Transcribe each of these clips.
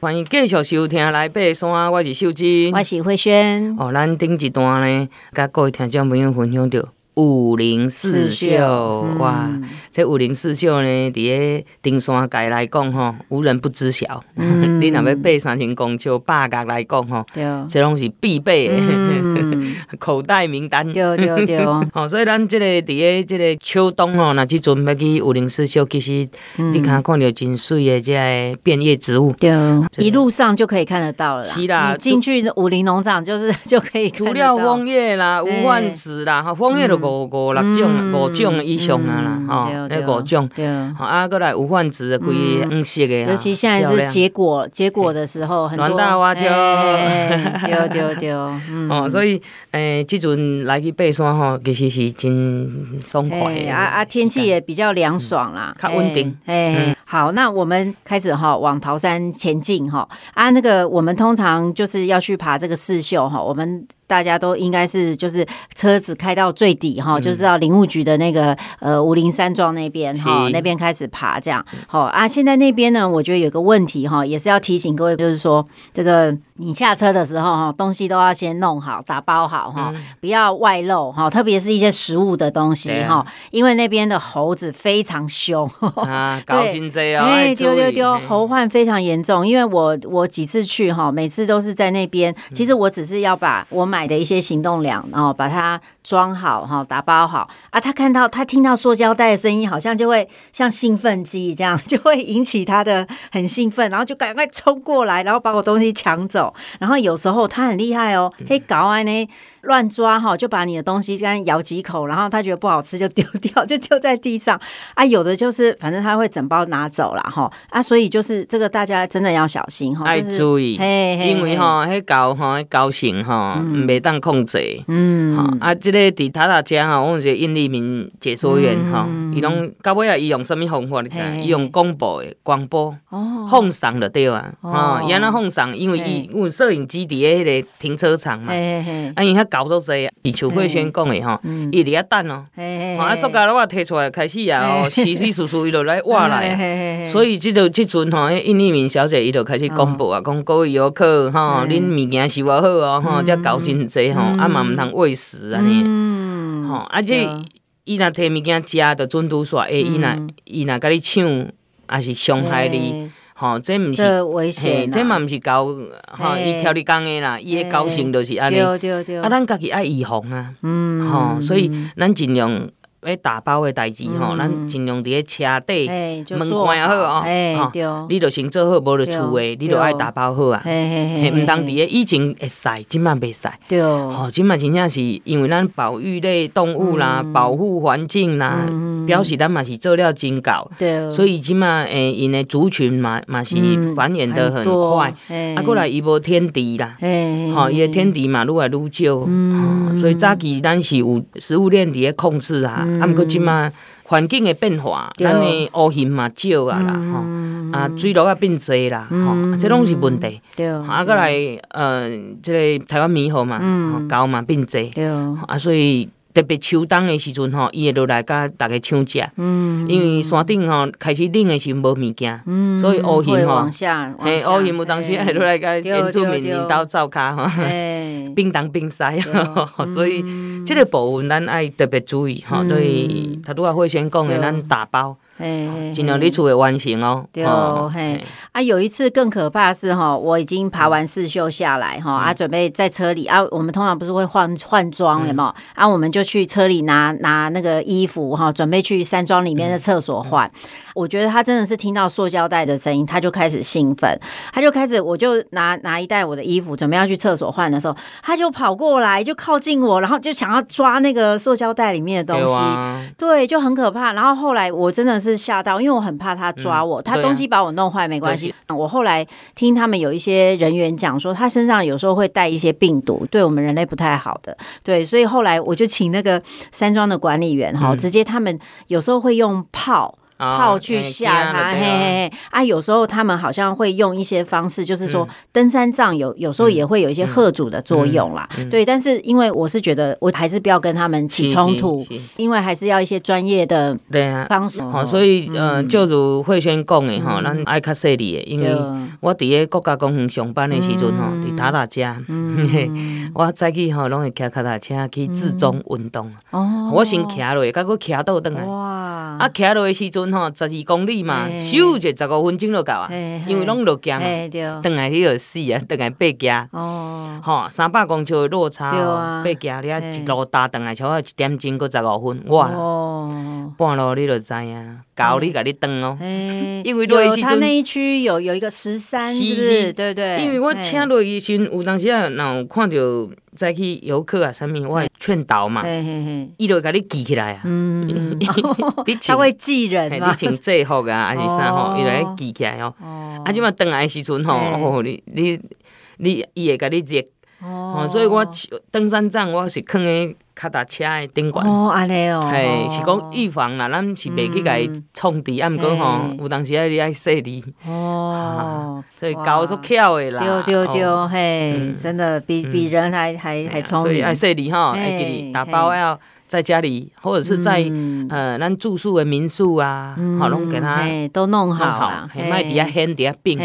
欢迎继续收听来爬山，我是秀芝，我是慧萱。哦，咱顶一段呢，甲各位听众朋友分享到。武林四秀，哇！嗯、这武林四秀呢，伫个登山界来讲吼，无人不知晓。嗯、你若要爬三千公尺，八角来讲吼，对这拢是必备的、嗯、口袋名单。对对对。哦，所以咱这个伫个这个秋冬吼，若即阵要去武林四秀，其实你看看到真水的这个变叶植物。对，一路上就可以看得到了。是啦，你进去武林农场就是就可以看到。竹料枫叶啦，无患子啦，哈，枫叶都五五六种，五种以上啊啦，吼，那五种，好啊，过来无患子的，规个黄色的，尤其现在是结果结果的时候，很多大花椒，对对对，哦，所以诶，这阵来去爬山吼，其实是真爽快啊啊，天气也比较凉爽啦，较稳定。诶，好，那我们开始哈往桃山前进哈啊，那个我们通常就是要去爬这个四秀哈，我们。大家都应该是就是车子开到最底哈，嗯、就是到林务局的那个呃武林山庄那边哈，那边开始爬这样。好啊，现在那边呢，我觉得有个问题哈，也是要提醒各位，就是说这个你下车的时候哈，东西都要先弄好，打包好哈，嗯、不要外露哈，特别是一些食物的东西哈，啊、因为那边的猴子非常凶啊，搞金贼哦，哎丢丢丢，猴患非常严重。因为我我几次去哈，每次都是在那边，其实我只是要把我买。买的一些行动粮，然后把它装好哈，打包好啊。他看到他听到塑胶袋的声音，好像就会像兴奋剂这样，就会引起他的很兴奋，然后就赶快冲过来，然后把我东西抢走。然后有时候他很厉害哦，可以搞啊呢。乱抓哈，就把你的东西刚咬几口，然后他觉得不好吃就丢掉，就丢在地上啊。有的就是反正他会整包拿走了哈啊，所以就是这个大家真的要小心哈，要注意，因为哈，迄狗哈，狗性哈，袂当控制。嗯，啊，这个伫塔塔家哈，我们是印利民解说员哈，伊拢到尾啊，伊用什么方法？你知？伊用广播的广播哦，放送就对啊，哦，伊安那放送，因为伊有摄影机伫诶迄个停车场嘛，啊，伊遐。搞到这样，地球会先讲诶吼，伊伫遐等哦，啊，塑胶袋摕出来开始啊，哦，稀稀疏疏伊就来挖来啊，所以这就这阵吼，迄，印尼明小姐伊就开始公布啊，讲各位游客吼，恁物件收好哦，吼，才搞真侪吼，啊嘛毋通喂食安尼，吼，啊即伊若摕物件食，就准拄煞，诶，伊若伊若甲你抢，也是伤害你。吼，这毋是，嘿，这嘛毋是高，吼，伊挑你讲的啦，伊的高性就是安尼，啊，咱家己爱预防啊，吼，所以咱尽量。诶，打包的代志吼，咱尽量伫咧车底门关也好哦，吼，你着先做好，无着厝的，你着爱打包好啊，嘿，毋通伫咧以前会使，即满袂使，吼，即满真正是因为咱保育类动物啦，保护环境啦，表示咱嘛是做了真够，所以即满诶，因的族群嘛嘛是繁衍得很快，啊，过来伊无天敌啦，吼，伊诶天敌嘛愈来愈少，所以早期咱是有食物链伫咧控制啊。啊，毋过即马环境的变化，咱的乌云嘛少啊啦，吼，啊水路啊变侪啦，吼，这拢是问题。啊，再来，呃，即个台湾猕猴嘛，猴嘛变济，啊，所以。特别秋冬的时阵吼，伊会落来甲大家抢食，因为山顶吼开始冷的时阵无物件，所以乌蝇吼，嘿，乌蝇有当时会落来甲原住民领导灶骹吼，冰冻冰西，所以即个部分咱爱特别注意吼，所以他拄仔会先讲的，咱打包。哎，尽量你厝会完成哦。对哦，嘿，啊，有一次更可怕是哈，我已经爬完四秀下来哈，啊，准备在车里啊，我们通常不是会换换装的嘛，啊，我们就去车里拿拿那个衣服哈，准备去山庄里面的厕所换。我觉得他真的是听到塑胶袋的声音，他就开始兴奋，他就开始，我就拿拿一袋我的衣服准备要去厕所换的时候，他就跑过来就靠近我，然后就想要抓那个塑胶袋里面的东西，对，就很可怕。然后后来我真的是。是吓到，因为我很怕他抓我，嗯、他东西把我弄坏没关系。我后来听他们有一些人员讲说，他身上有时候会带一些病毒，对我们人类不太好的。对，所以后来我就请那个山庄的管理员哈，嗯、直接他们有时候会用炮。炮去吓他，嘿嘿嘿。啊，有时候他们好像会用一些方式，就是说登山杖有有时候也会有一些吓阻的作用啦。对，但是因为我是觉得我还是不要跟他们起冲突，因为还是要一些专业的对啊方式。好，所以呃，就如慧轩讲的吼，咱爱较细腻的，因为我伫个国家公园上班的时阵吼，伫塔塔加，我早起吼拢会骑脚踏车去自重运动。哦，我先骑落，甲佫骑倒转来。哇！啊，骑落的时阵吼，十二公里嘛，咻就十五分钟就到啊。因为拢落行嘛，转来你就死啊，转来爬行。哦。吼，三百公尺的落差，爬行你啊一路搭转来，差不多一点钟搁十五分，哇！哦。半路你就知影，到你甲你转咯。因为落去时阵，他那一区有有一个十三，是不是？对对。因为我请落去时，有当时啊，若有看到。再去游客啊，啥物我会劝导嘛，伊就甲你记起来啊。嗯，他会记人嘛？你穿制服啊，还是啥吼？伊就会记起来哦。啊，即嘛倒来时阵吼，你你你伊会甲你记。哦，所以我登山杖我是放喺脚踏车的顶悬。哦，安尼哦。系是讲预防啦，咱是袂去甲伊创治，啊，毋过吼，有当时啊，你爱说理。哦。所以搞足巧的啦。对对对，嘿，真的比比人还还还聪明。所以爱说理吼，爱给你打包要。在家里，或者是在呃，咱住宿的民宿啊，好，拢给他都弄好，嘿，卖底下掀底下冰，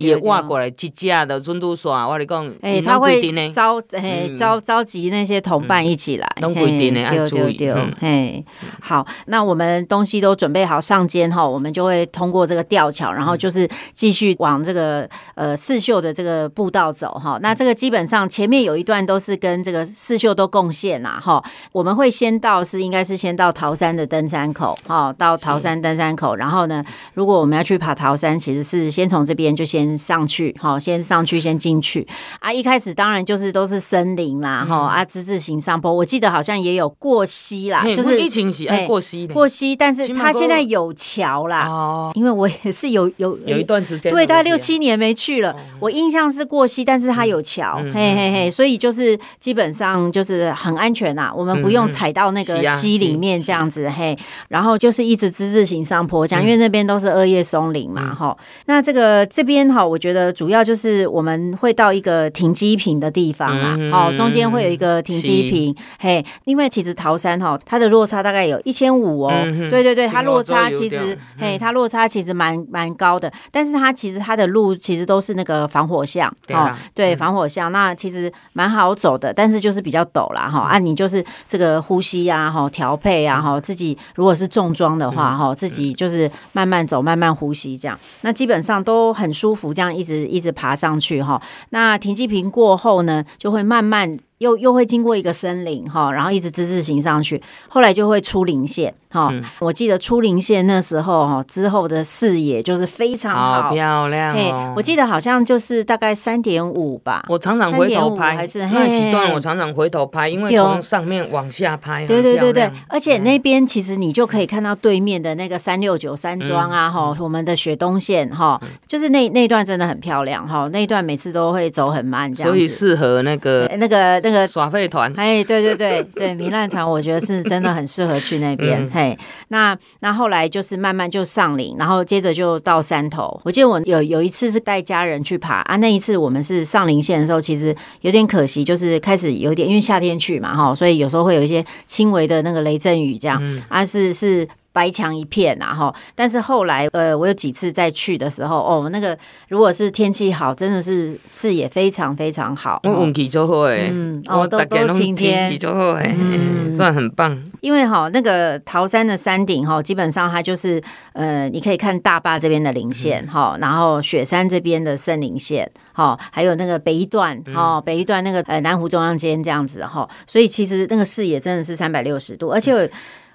也挖过来几架的温度耍，我跟你讲，哎，他会召，嘿，召召集那些同伴一起来，拢规定的要注意，嘿，好，那我们东西都准备好上肩哈，我们就会通过这个吊桥，然后就是继续往这个呃四秀的这个步道走哈。那这个基本上前面有一段都是跟这个四秀都共线呐哈，我们会。先到是应该是先到桃山的登山口，哦，到桃山登山口，然后呢，如果我们要去爬桃山，其实是先从这边就先上去，好，先上去先进去。啊。一开始当然就是都是森林啦，哈啊，之字形上坡，我记得好像也有过溪啦，就是疫情时过溪，过溪，但是它现在有桥啦，哦，因为我也是有有 有一段时间，对，大概六七年没去了，我印象是过溪，但是它有桥，嘿嘿嘿，所以就是基本上就是很安全呐，我们不用踩。到那个溪里面这样子嘿，然后就是一直之字形上坡这样，因为那边都是二叶松林嘛哈。那这个这边哈，我觉得主要就是我们会到一个停机坪的地方啦，好，中间会有一个停机坪嘿，因为其实桃山哈，它的落差大概有一千五哦，对对对，它落差其实嘿，它落差其实蛮蛮高的，但是它其实它的路其实都是那个防火巷哦，对，防火巷，那其实蛮好走的，但是就是比较陡啦哈，啊，你就是这个呼。吸呀，哈，调配呀，哈，自己如果是重装的话，哈，自己就是慢慢走，慢慢呼吸，这样，那基本上都很舒服，这样一直一直爬上去，哈。那停机坪过后呢，就会慢慢。又又会经过一个森林哈，然后一直之字形上去，后来就会出林线哈。嗯、我记得出林线那时候哈，之后的视野就是非常好，好漂亮、哦。嘿，我记得好像就是大概三点五吧。我常常回头拍，还是那几段我常常回头拍，因为从上面往下拍。对对对对，而且那边其实你就可以看到对面的那个三六九山庄啊哈，嗯、我们的雪东线哈，就是那那段真的很漂亮哈，那一段每次都会走很慢这样，所以适合那个那个那个。那个耍废团，哎，对对对 对，糜烂团，我觉得是真的很适合去那边。嗯、嘿，那那后来就是慢慢就上林，然后接着就到山头。我记得我有有一次是带家人去爬啊，那一次我们是上林线的时候，其实有点可惜，就是开始有点因为夏天去嘛，哈，所以有时候会有一些轻微的那个雷阵雨这样，嗯、啊是是。白墙一片呐，哈！但是后来，呃，我有几次再去的时候，哦，那个如果是天气好，真的是视野非常非常好。我运气就好诶，嗯，哦，都都晴天，运气就好诶，嗯，算很棒。因为哈，那个桃山的山顶哈，基本上它就是，呃，你可以看大坝这边的林线哈，然后雪山这边的森林线，哈，还有那个北一段哈，北一段那个呃南湖中央间这样子哈，所以其实那个视野真的是三百六十度，而且。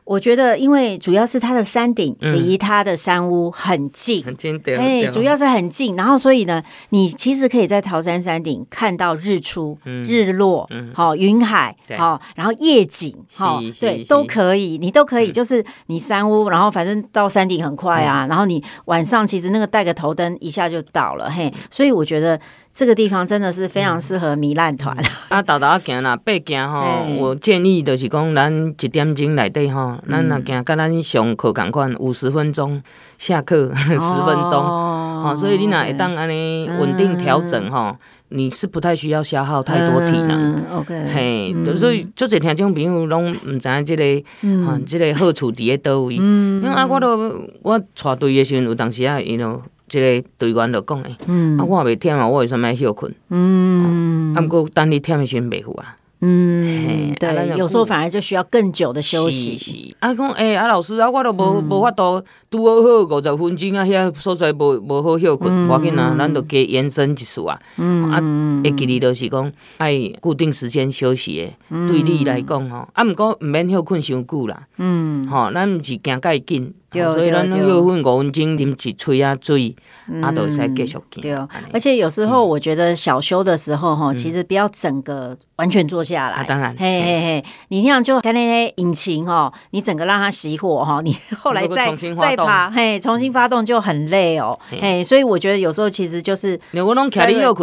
我觉得，因为主要是它的山顶离它的山屋很近，很近，对，哎，主要是很近。然后，所以呢，你其实可以在桃山山顶看到日出、日落，好，云海，好，然后夜景，好，对，都可以，你都可以，就是你山屋，然后反正到山顶很快啊。然后你晚上其实那个带个头灯一下就到了，嘿，所以我觉得。这个地方真的是非常适合糜烂团。啊，豆豆行啦，八行吼，我建议就是讲，咱一点钟内底吼，咱若行，跟咱上课共款，五十分钟下课 十分钟，哦，所以你若会当安尼稳定调整吼，你是不太需要消耗太多体能。OK，嘿，所以足侪听众朋友拢毋知影即个，哈，即个好处伫咧倒位。因为啊，我都我带队的时阵，有当时啊，伊就。即个队员就讲诶，啊，我也袂忝啊，我为啥物爱休困？嗯，啊，毋过等你忝诶时阵袂赴啊。嗯，对，有时候反而就需要更久的休息。啊，讲诶，啊，老师啊，我都无无法度拄好好五十分钟啊，遐所在无无好休困，无要紧啊，咱就加延伸一次啊。啊，会记哩，就是讲爱固定时间休息诶，对你来讲吼，啊，毋过毋免休困伤久啦。嗯，吼，咱毋是行介紧。所以咱休困五分钟，啉一喙啊水，啊，都会使继续行。对，而且有时候我觉得小休的时候哈，其实不要整个完全坐下来。当然，嘿嘿嘿，你那样就看那些引擎哦，你整个让它熄火哈，你后来再再爬，嘿，重新发动就很累哦。嘿，所以我觉得有时候其实就是，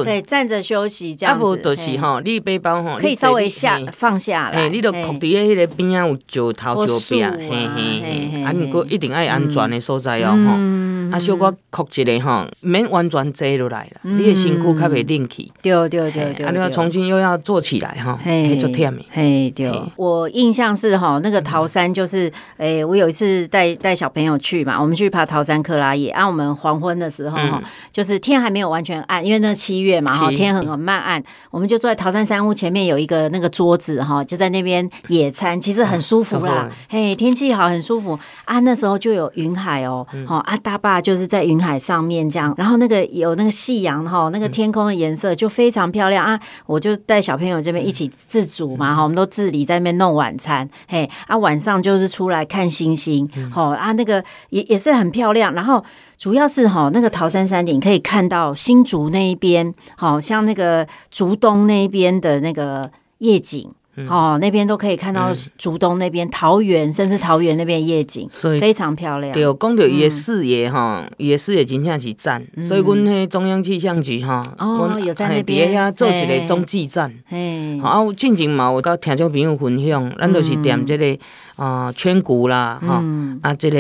对，站着休息这样子。啊，不就是哈，你背包哈，可以稍微下放下来。你都靠伫个迄个边啊，有石头石壁，嘿嘿嘿，啊，不过一定爱。安全的所在哦，吼，啊，小可扩一个吼，免完全坐落来了，你的身躯较袂冷去。对对对对，啊，你要重新又要坐起来哈，嘿，足忝的。嘿，对，我印象是哈，那个桃山就是，诶，我有一次带带小朋友去嘛，我们去爬桃山克拉野，啊，我们黄昏的时候哈，就是天还没有完全暗，因为那七月嘛哈，天很很慢暗，我们就坐在桃山山屋前面有一个那个桌子哈，就在那边野餐，其实很舒服啦，嘿，天气好，很舒服。啊，那时候就。有云海哦，好啊，大坝就是在云海上面这样，然后那个有那个夕阳哈，那个天空的颜色就非常漂亮啊。我就带小朋友这边一起自主嘛哈，我们都自理在那边弄晚餐，嘿啊，晚上就是出来看星星，好啊，那个也也是很漂亮。然后主要是哈，那个桃山山顶可以看到新竹那一边，好像那个竹东那一边的那个夜景。哦，那边都可以看到竹东那边、桃园，甚至桃园那边夜景，所以非常漂亮。对，讲到伊的视野哈，伊的视野真正是赞。所以，阮迄中央气象局哈，哦，有在那边遐做一个中继站。嘿，啊，进前嘛，有甲听众朋友分享，咱就是踮即个啊圈谷啦，哈，啊，这个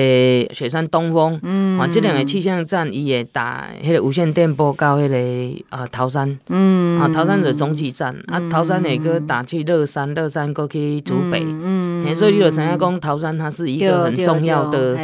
雪山东峰，啊，这两个气象站，伊会打迄个无线电波到迄个啊桃山，嗯，啊桃山的中继站，啊桃山那个打去乐山。乐山过去竹北，嗯，所以你就知影讲桃山它是一个很重要的，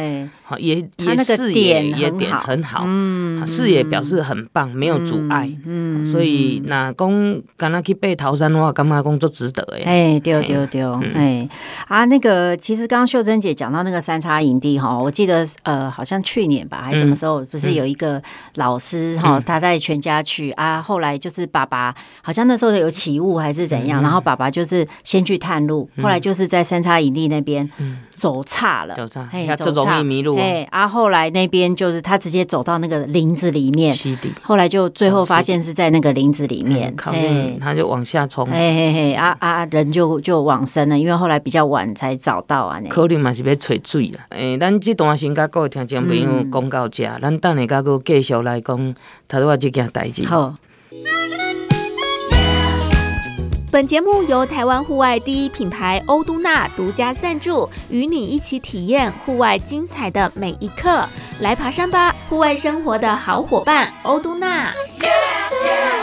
好也也视野也点很好，嗯，视野表示很棒，没有阻碍，嗯，所以那讲刚刚去背桃山的话，干嘛工作值得诶？哎，对对对，哎啊，那个其实刚刚秀珍姐讲到那个三叉营地哈，我记得呃，好像去年吧，还是什么时候，不是有一个老师哈，他带全家去啊，后来就是爸爸好像那时候有起雾还是怎样，然后爸爸就是。先去探路，后来就是在三叉营地那边走岔了，走岔，嘿，走容易迷路。哎，啊，后来那边就是他直接走到那个林子里面，后来就最后发现是在那个林子里面，哎，他就往下冲，嘿嘿嘿，啊啊，人就就往生了，因为后来比较晚才找到啊。可能嘛是要找水啦。诶，咱这段先甲各位听众朋友讲到这，咱等下甲阁继续来讲他说这件代志。好。本节目由台湾户外第一品牌欧都娜独家赞助，与你一起体验户外精彩的每一刻。来爬山吧，户外生活的好伙伴，欧都娜。Yeah, yeah.